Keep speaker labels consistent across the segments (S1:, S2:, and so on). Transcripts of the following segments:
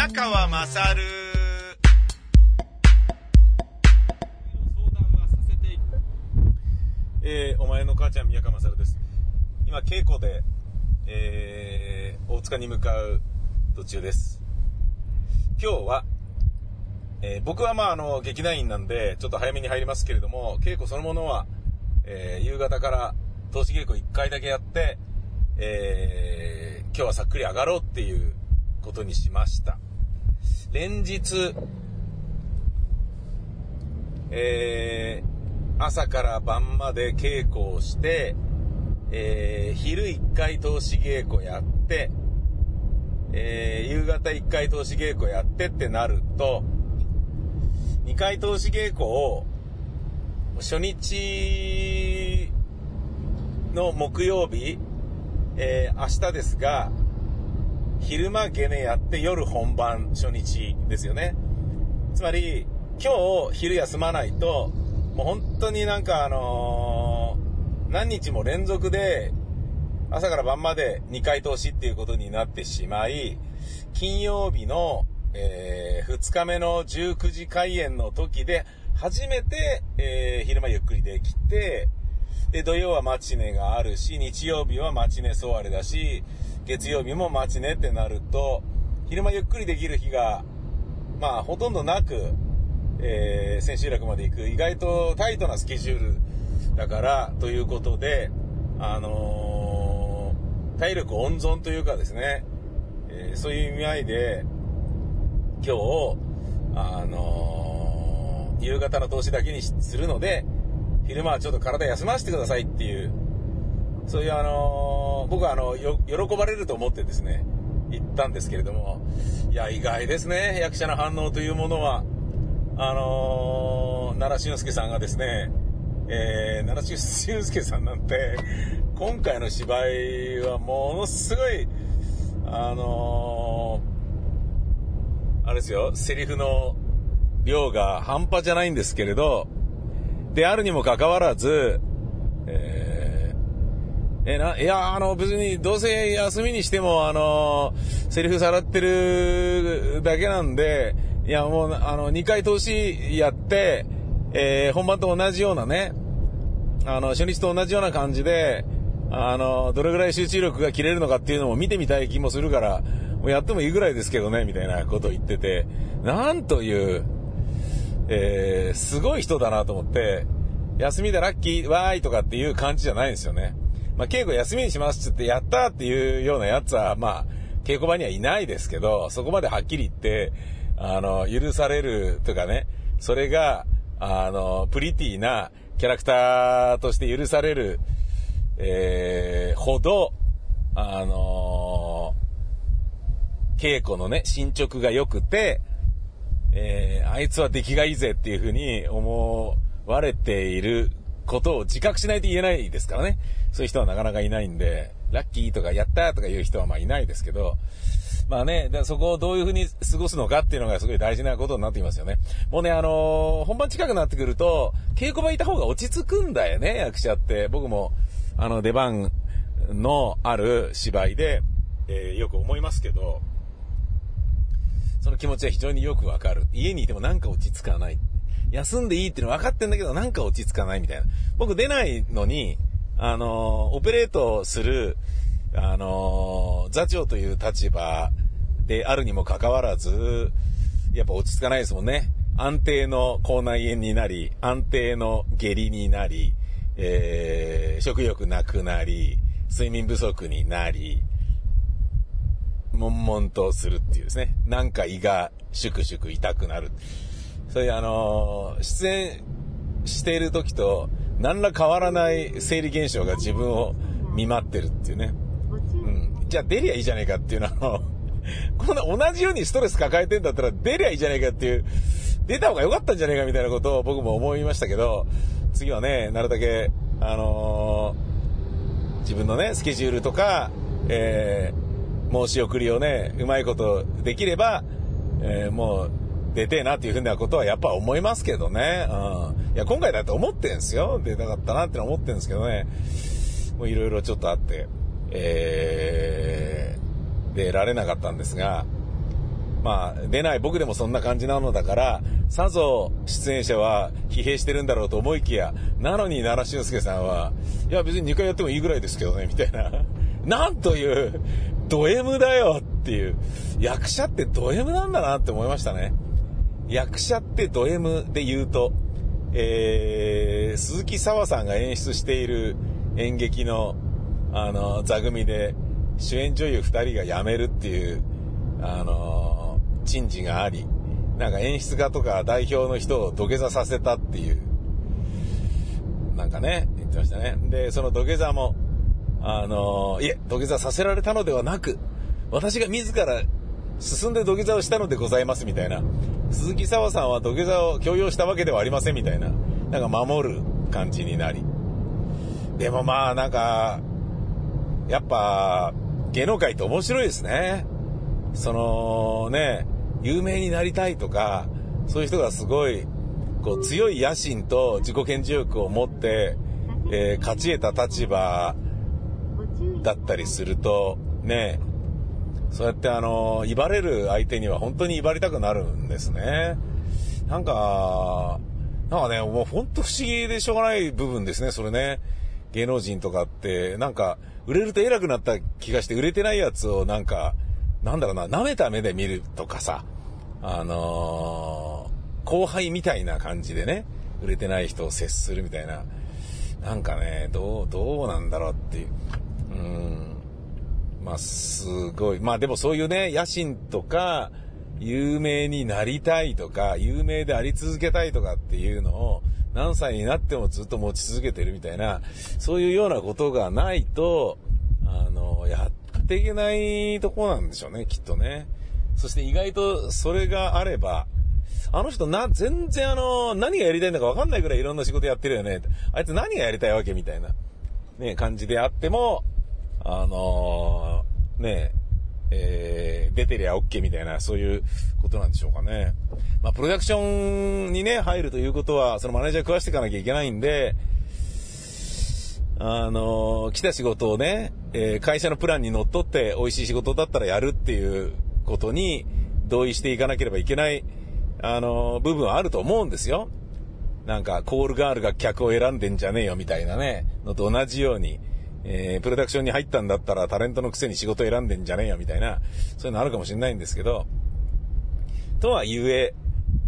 S1: 宮川まさるえー、お前の母ちゃん宮川まさるです。今稽古で、えー、大塚に向かう途中です。今日は、えー、僕はまああの劇団員なんでちょっと早めに入りますけれども稽古そのものは、えー、夕方から投資稽古1回だけやってえー、今日はさっくり上がろうっていうことにしました。連日、えー、朝から晩まで稽古をして、えー、昼1回投資稽古やって、えー、夕方1回投資稽古やってってなると、2回投資稽古を初日の木曜日、えー、明日ですが、昼間ゲネやって夜本番初日ですよね。つまり、今日昼休まないと、もう本当になんかあのー、何日も連続で朝から晩まで2回投資っていうことになってしまい、金曜日の、えー、2日目の19時開演の時で初めて、えー、昼間ゆっくりできて、で、土曜はマチネがあるし、日曜日はマチネソワレだし、月曜日もマチネってなると、昼間ゆっくりできる日が、まあ、ほとんどなく、えー、千秋楽まで行く、意外とタイトなスケジュールだから、ということで、あのー、体力温存というかですね、えー、そういう意味合いで、今日、あのー、夕方の投資だけにするので、昼間はちょっと体休ませてくださいっていう、そういうあの僕はあの、喜ばれると思ってですね、言ったんですけれども、いや、意外ですね、役者の反応というものは。あのー、奈良俊介さんがですね、えー、奈良俊介さんなんて、今回の芝居はものすごい、あのー、あれですよ、セリフの量が半端じゃないんですけれど、であるにもかかわらず、えー、えな、いや、あの、別に、どうせ休みにしても、あの、セリフさらってるだけなんで、いや、もう、あの、2回投資やって、えー、本番と同じようなね、あの、初日と同じような感じで、あの、どれぐらい集中力が切れるのかっていうのも見てみたい気もするから、もうやってもいいぐらいですけどね、みたいなことを言ってて、なんという、えー、すごい人だなと思って、休みでラッキー、わーいとかっていう感じじゃないんですよね。まあ、稽古休みにしますって言って、やったっていうようなやつは、まあ、稽古場にはいないですけど、そこまではっきり言って、あの、許されるとかね、それが、あの、プリティなキャラクターとして許される、えー、ほど、あの稽古のね、進捗が良くて、えー、あいつは出来がいいぜっていうふうに思われていることを自覚しないと言えないですからね。そういう人はなかなかいないんで、ラッキーとかやったとかいう人はまあいないですけど、まあね、そこをどういうふうに過ごすのかっていうのがすごい大事なことになってきますよね。もうね、あのー、本番近くなってくると、稽古場いた方が落ち着くんだよね、役者って。僕も、あの、出番のある芝居で、えー、よく思いますけど、その気持ちは非常によくわかる。家にいてもなんか落ち着かない。休んでいいっていうの分かってんだけど、なんか落ち着かないみたいな。僕出ないのに、あの、オペレートする、あの、座長という立場であるにもかかわらず、やっぱ落ち着かないですもんね。安定の口内炎になり、安定の下痢になり、えー、食欲なくなり、睡眠不足になり、悶々とするっていうですね。なんか胃がシュクシュク痛くなる。そういうあのー、出演している時と何ら変わらない生理現象が自分を見舞ってるっていうね。うん。じゃあ出りゃいいじゃねえかっていうのは、こんな同じようにストレス抱えてんだったら出りゃいいじゃねえかっていう、出た方が良かったんじゃねえかみたいなことを僕も思いましたけど、次はね、なるだけ、あのー、自分のね、スケジュールとか、えー、申し送りをね、うまいことできれば、えー、もう、出てえなっていうふうなことはやっぱ思いますけどね。うん。いや、今回だって思ってんすよ。出たかったなって思ってんですけどね。もういろいろちょっとあって、えー、出られなかったんですが、まあ、出ない僕でもそんな感じなのだから、さぞ出演者は疲弊してるんだろうと思いきや、なのに奈良俊介さんは、いや別に2回やってもいいぐらいですけどね、みたいな。なんという、ド M だよっていう。役者ってド M なんだなって思いましたね。役者ってド M で言うと、えー、鈴木沢さんが演出している演劇の、あの、座組で、主演女優二人が辞めるっていう、あの、珍事があり、なんか演出家とか代表の人を土下座させたっていう、なんかね、言ってましたね。で、その土下座も、あの、いえ、土下座させられたのではなく、私が自ら進んで土下座をしたのでございますみたいな。鈴木沢さんは土下座を強要したわけではありませんみたいな。なんか守る感じになり。でもまあなんか、やっぱ芸能界って面白いですね。そのね、有名になりたいとか、そういう人がすごい、こう強い野心と自己顕示欲を持って、えー勝ち得た立場だったりすると、ね、そうやってあの、威張れる相手には本当に威張りたくなるんですね。なんか、なんかね、もう本当不思議でしょうがない部分ですね、それね。芸能人とかって、なんか、売れると偉くなった気がして、売れてないやつをなんか、なんだろうな、舐めた目で見るとかさ、あのー後輩みたいな感じでね、売れてない人を接するみたいな、なんかね、どう、どうなんだろうっていう。うん。まあ、すごい。まあでもそういうね、野心とか、有名になりたいとか、有名であり続けたいとかっていうのを、何歳になってもずっと持ち続けてるみたいな、そういうようなことがないと、あの、やっていけないとこなんでしょうね、きっとね。そして意外とそれがあれば、あの人な、全然あの、何がやりたいんだか分かんないぐらいいろんな仕事やってるよね。あいつ何がやりたいわけみたいな、ね、感じであっても、あのーねええー出てりゃ OK みたいな、そういうことなんでしょうかね。まあ、プロダクションにね、入るということは、そのマネージャー食わしていかなきゃいけないんで、あのー来た仕事をね、えー会社のプランにのっとって美味しい仕事だったらやるっていうことに同意していかなければいけない、あのー部分はあると思うんですよ。なんか、コールガールが客を選んでんじゃねえよみたいなね、のと同じように、えープロダクションに入ったんだったらタレントのくせに仕事選んでんじゃねえよみたいな、そういうのあるかもしれないんですけど、とはゆえ、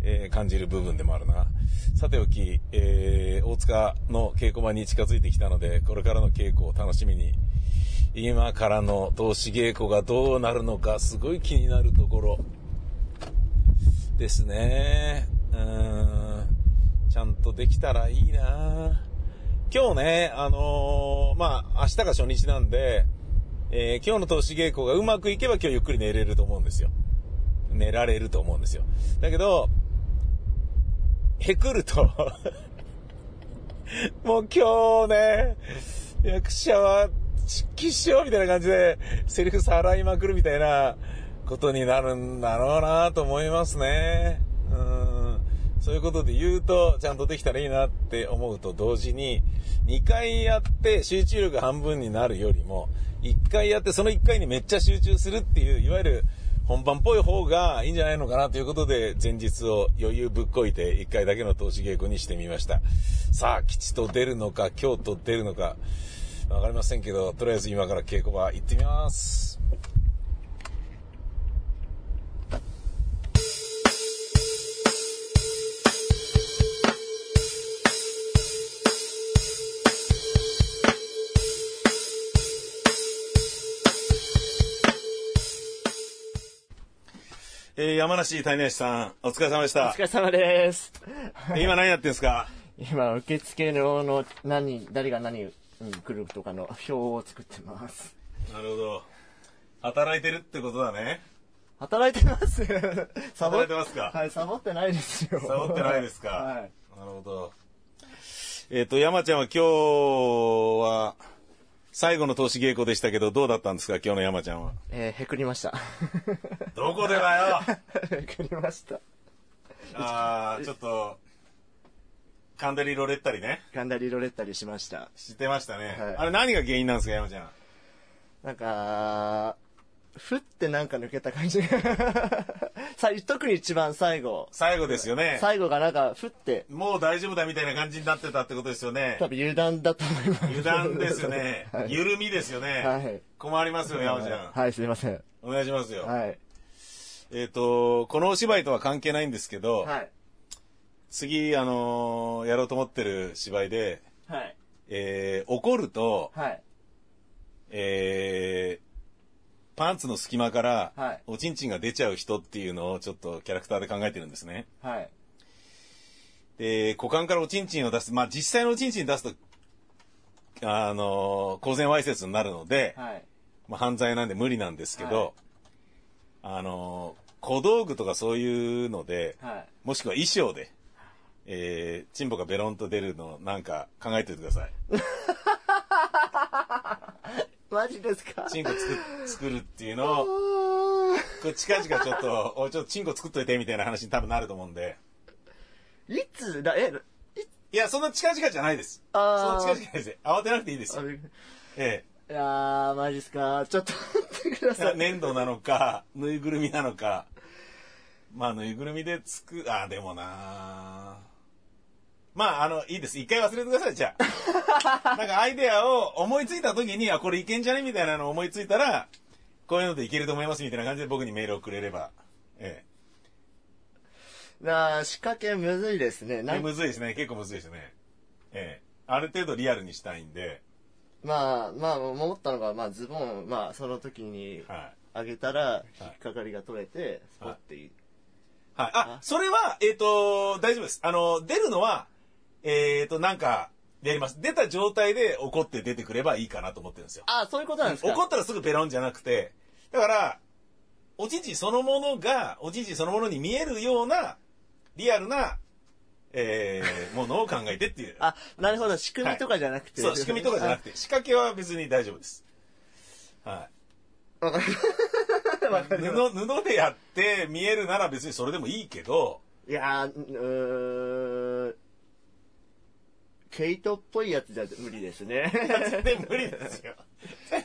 S1: えー感じる部分でもあるな。さておき、えー大塚の稽古場に近づいてきたので、これからの稽古を楽しみに、今からの投資稽古がどうなるのか、すごい気になるところですね。うーん。ちゃんとできたらいいなぁ今日ね、あのーまあ、明日が初日なんで、えー今日の投資稽古がうまくいけば今日ゆっくり寝れると思うんですよ。寝られると思うんですよ。だけど、へくると、もう今日ね、役者は、きっしょみたいな感じで、セリフさらいまくるみたいなことになるんだろうなと思いますね。そういうことで言うと、ちゃんとできたらいいなって思うと同時に、2回やって集中力半分になるよりも、1回やってその1回にめっちゃ集中するっていう、いわゆる本番っぽい方がいいんじゃないのかなということで、前日を余裕ぶっこいて1回だけの投資稽古にしてみました。さあ、吉と出るのか、京と出るのか、わかりませんけど、とりあえず今から稽古場行ってみます。えー、山梨谷梨さん、お疲れ様でした
S2: お疲。れ様です。
S1: 今何やってんすか？
S2: 今、受付のの何、誰が何に来るとかの表を作ってます。
S1: なるほど。働いてるってことだね。
S2: 働いてます。サ ボ
S1: 働いてますか？
S2: はい、サボってないですよ。
S1: サボってないですか？
S2: はい。
S1: なるほど。えっ、と、山ちゃんは今日は、最後の投資稽古でしたけど、どうだったんですか？今日の山ちゃんは。
S2: えー、へくりました。
S1: どこでだよ？
S2: へくりました。
S1: あー、ちょっと、カンデリロレったりね。
S2: ガンダリロレったりしました。
S1: 知ってましたね。
S2: はい
S1: あれ何が原因なんですか山ちゃん。
S2: なんか、ふってなんか抜けた感じが。さ特に一番最後。
S1: 最後ですよね。
S2: 最後がなんか、ふって、
S1: もう大丈夫だみたいな感じになってたってことですよね。
S2: 多分油断だと思います。
S1: 油断ですよね。
S2: はい。
S1: 緩みですよね。
S2: はい
S1: 困りますよ、山ちゃん。
S2: はい、すいません。
S1: お願いしますよ。
S2: はい。
S1: えっ、と、このお芝居とは関係ないんですけど、
S2: はい。
S1: 次、あのーやろうと思ってる芝居で、
S2: はい。
S1: えー怒ると、
S2: はい。
S1: えーパンツの隙間から
S2: はい、
S1: おちんちんが出ちゃう人っていうのをちょっとキャラクターで考えてるんですね。
S2: はい。
S1: で、股間からおちんちんを出す。まあ、実際のおちんちん出すと、あのー公然わいせつになるので、
S2: はい。
S1: まあ、犯罪なんで無理なんですけど、
S2: はい
S1: あのー小道具とかそういうので、
S2: はい。
S1: もしくは衣装で、えー、チンポがベロンと出るのなんか考えておいてください。
S2: マジですか？
S1: チンコ作っ作るっていうのを、これ近々ちょっと、おいちょっとチンコ作っといてみたいな話に多分なると思うんで。
S2: いつだ、え、
S1: いや、そんな近々じゃないです。そん
S2: あー
S1: な近々です。慌てなくていいですよ。
S2: い
S1: え
S2: やー、マジっすか？ちょっと待ってくださ
S1: え。
S2: い。
S1: 粘土なのか、ぬいぐるみなのか。まあ、ぬいぐるみでつく、あ、でもなまあ、あの、いいです。一回忘れてください、じゃあ。なんかアイデアを思いついた時に、あ、これいけんじゃねみたいなのを思いついたら、こういうのでいけると思いますみたいな感じで僕にメールをくれれば。え
S2: なあ、仕掛けむずいですね。
S1: え。
S2: なん
S1: むずいですね。結構むずいですね。ええ。ある程度リアルにしたいんで、
S2: まあ、まあ、思ったのが、まあ、ズボン、まあ、その時に
S1: はい。
S2: 上げたら、引っかかりが取れて、スポッていい。
S1: はい。あ、それは、えっ、と、大丈夫です。あの、出るのは、えっ、と、なんか、やります。出た状態で怒って出てくればいいかなと思ってるんですよ。
S2: あ、そういうことなんですか？
S1: 怒ったらすぐペロンじゃなくて、だから、おちんちんそのものが、おちんちんそのものに見えるような、リアルな、えー、ものを考えてっていう。
S2: あ、なるほど。仕組みとかじゃなくて。
S1: そう、仕組みとかじゃなくて、仕掛けは別に大丈夫です。はい。
S2: わかります
S1: 布、布でやって見えるなら別にそれでもいいけど、
S2: いやー、うーん、ケイトっぽいやつじゃ無理ですね。
S1: 全然無理ですよ。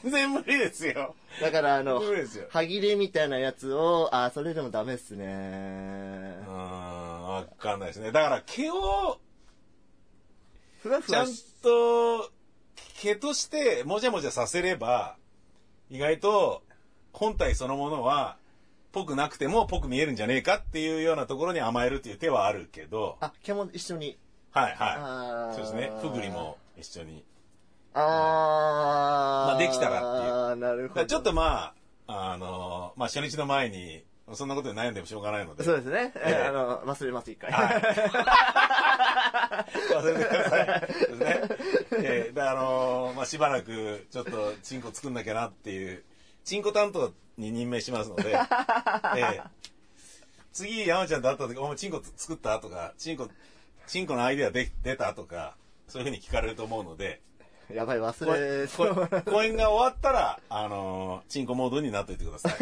S1: 全然無理ですよ。
S2: だから、あの歯切れみたいなやつを、あ、それでもダメっすね
S1: う。ーん、わかんないですね。だから毛を、
S2: ふわふ
S1: ちゃんと、毛としてもじゃもじゃさせれば、意外と本体そのものは、ぽくなくてもぽく見えるんじゃねえかっていうようなところに甘えるっていう手はあるけど、
S2: あ、毛も一緒に。
S1: はい
S2: あー
S1: はい。そうですね。ふぐりも一緒に。
S2: あー。
S1: まあできたらっていう
S2: あー、なるほど。
S1: ちょっとまあ、あの、まあ初日の前に、そんなことで悩んでもしょうがないので。
S2: そうですね。え
S1: ええ
S2: あの、忘れます、一回。
S1: はい。忘れてください。ですね。えーで、あのーまあ、しばらく、ちょっと、チンコ作んなきゃなっていう、チンコ担当に任命しますので、えー次、山ちゃんと会った時、お前チンコ作った？とか、チンコ、チンコのアイデアで出たとか、そういうふうに聞かれると思うので、
S2: やばい、忘
S1: こ
S2: れそう。
S1: こ公演が終わったら、あのーチンコモードになっておいてください。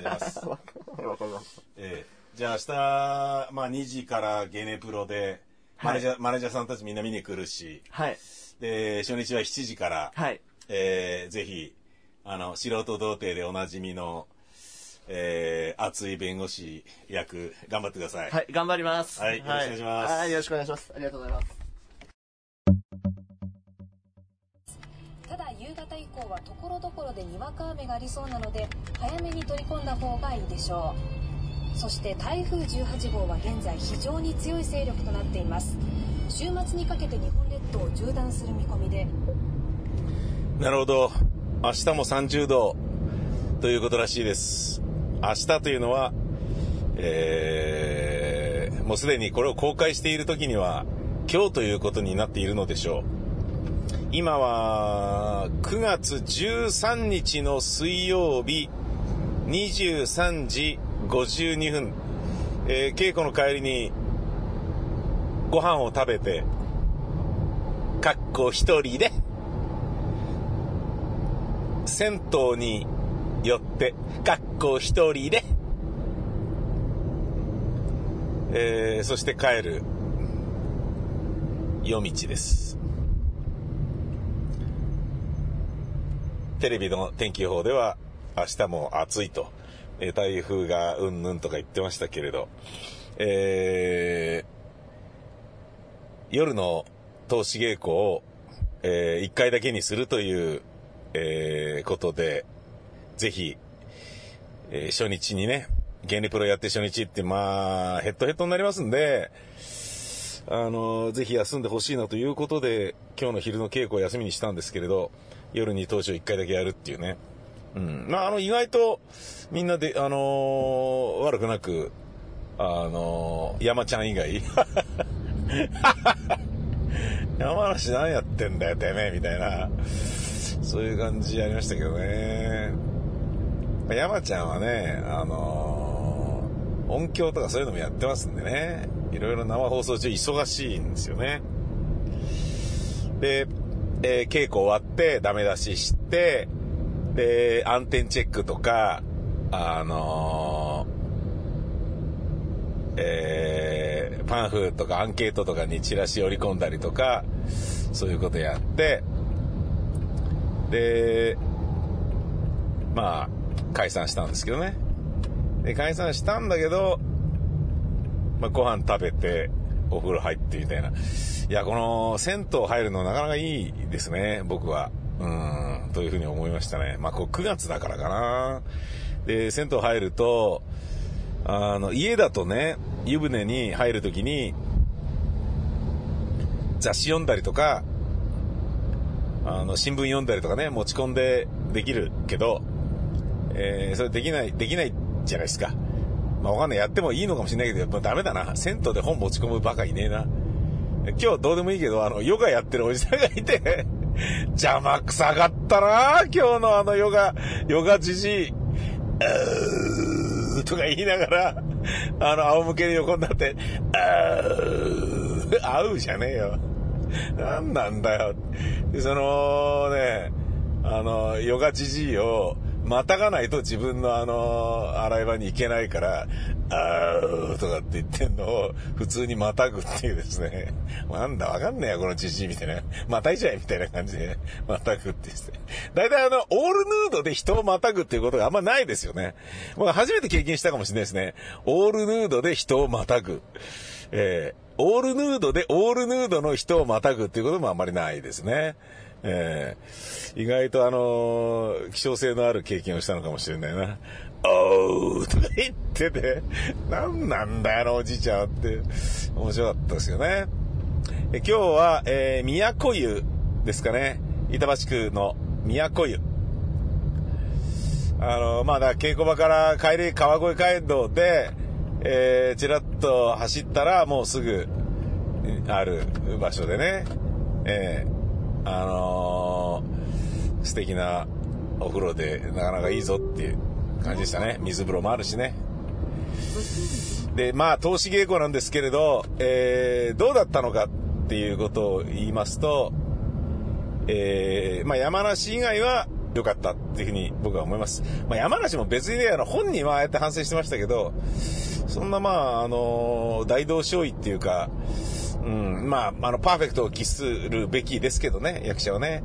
S1: お願いします。
S2: わかります。
S1: ええじゃあ明日、まあ2時からゲネプロで、マネージャー、マネージャーさんたちみんな見に来るし、
S2: はい。
S1: で、初日は7時から、
S2: はい。
S1: えーぜひ、あの、素人童貞でおなじみの、えー熱い弁護士役、頑張ってください。
S2: はい、頑張ります。
S1: はいよろしくお願いします
S2: はい、よろしくお願いします。ありがとうございます。
S3: ただ夕方以降はところどころでにわか雨がありそうなので早めに取り込んだ方がいいでしょうそして台風18号は現在非常に強い勢力となっています週末にかけて日本列島を縦断する見込みで
S1: なるほど。明日も30度ということらしいです。明日というのは、えー、もうすでにこれを公開している時には、今日ということになっているのでしょう。今は、9月13日の水曜日、23時52分、えー稽古の帰りに、ご飯を食べて、かっこ一人で、銭湯に寄って、学校一人で、えーそして帰る。夜道です。テレビの天気予報では、明日も暑いと、えー台風がうんぬんとか言ってましたけれど、えー夜の投資稽古を、え1回だけにするという、えーことで、ぜひ、えー初日にね、原理プロやって初日って、まあ、ヘッドヘッドになりますんで、あの、ぜひ休んでほしいなということで、今日の昼の稽古を休みにしたんですけれど、夜に投資を1回だけやるっていうね。うん。まあ、あの、意外と、みんなで、あのー悪くなく、あのー山ちゃん以外、山梨何やってんだよ、てめえ、みたいな、そういう感じありましたけどね。山ちゃんはね、あのー音響とかそういうのもやってますんでね、いろいろ生放送中忙しいんですよね。で、えー稽古終わってダメ出しして、で、暗転チェックとか、あのーえーパンフとかアンケートとかにチラシ折り込んだりとか、そういうことやって、で、まあ、解散したんですけどね。で、解散したんだけど、まあ、ご飯食べて、お風呂入ってみたいな。いや、この、銭湯入るのなかなかいいですね、僕は。うん、というふうに思いましたね。まあ、こう9月だからかな。で、銭湯入ると、あの、家だとね、湯船に入るときに、雑誌読んだりとか、あの、新聞読んだりとかね、持ち込んでできるけど、えーそれできない、できないじゃないですか。まあわかんない。やってもいいのかもしれないけど、もうダメだな。銭湯で本持ち込むバカいねえな。今日どうでもいいけど、あの、ヨガやってるおじさんがいて、邪魔くさかったな今日のあのヨガ、ヨガじじい。うーとか言いながら、あの、仰向けに横になって、あー、合うじゃねえよ。なんなんだよ。そのね、あの、ヨガじじいを、またがないと自分のあの、洗い場に行けないから、あーとかって言ってんのを、普通にまたぐっていうですね。なんだわかんねえよ、このじじいみたいな。またいじゃえみたいな感じで、またぐってですね。大体あの、オールヌードで人をまたぐっていうことがあんまないですよね。僕初めて経験したかもしれないですね。オールヌードで人をまたぐ。えーオールヌードでオールヌードの人をまたぐっていうこともあんまりないですね。えー意外とあのー希少性のある経験をしたのかもしれないな。おーとか言ってて、なんなんだよ、あのおじいちゃんって。面白かったですよね。え今日は、えー、宮古湯ですかね。板橋区の宮古湯。あの、まあ、だ稽古場から帰り川越街道で、えー、ちらっと走ったらもうすぐある場所でね、えー、あのー素敵なお風呂でなかなかいいぞっていう感じでしたね。水風呂もあるしね。で、まあ、投資稽古なんですけれど、えー、どうだったのかっていうことを言いますと、えー、まあ、山梨以外は良かったっていうふうに僕は思います。まあ、山梨も別にね、あの、本人はああやって反省してましたけど、そんなまあ、あの、大同小異っていうか、うん、まあ、あの、パーフェクトを期するべきですけどね、役者はね。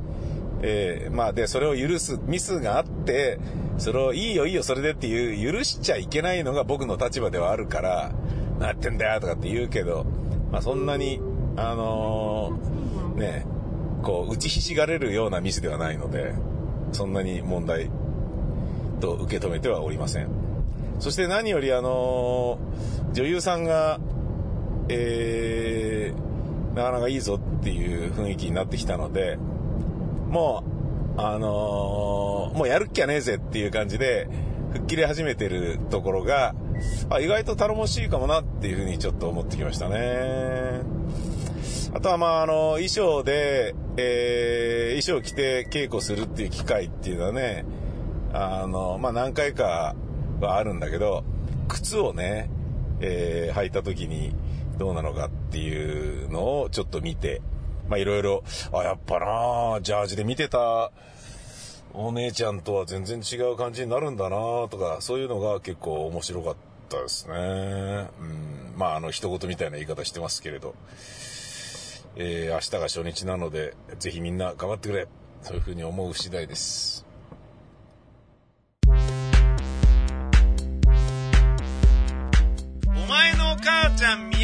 S1: えーまあ、で、それを許すミスがあって、それをいいよいいよそれでっていう、許しちゃいけないのが僕の立場ではあるから、なってんだよとかって言うけど、まあ、そんなに、あのーね、こう、打ちひしがれるようなミスではないので、そんなに問題と受け止めてはおりません。そして何よりあのー女優さんが、えー、なかなかいいぞっていう雰囲気になってきたので、もう、あのーもうやるっきゃねえぜっていう感じで、吹っ切れ始めてるところが、あ、意外と頼もしいかもなっていうふうにちょっと思ってきましたね。あとはまあ、あの、衣装で、えー、衣装着て稽古するっていう機会っていうのはね、あの、まあ何回かはあるんだけど、靴をね、えー履いた時にどうなのかっていうのをちょっと見て、まあいろいろ、あ、やっぱなジャージで見てたお姉ちゃんとは全然違う感じになるんだなとか、そういうのが結構面白かったですね。うん。まああの、一言みたいな言い方してますけれど。えー明日が初日なので、ぜひみんな頑張ってくれ。そういうふうに思う次第です。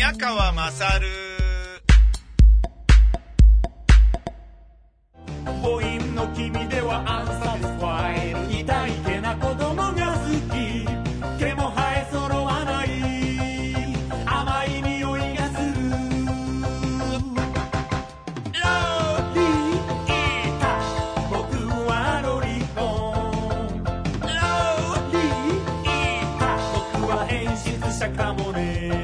S1: 早川勝。
S4: 母音の君ではアンサティスファイル痛いけな子供が好き毛も生え揃わない甘い匂いがする。ロリータ僕はロリコンロリータ僕は変質者かもね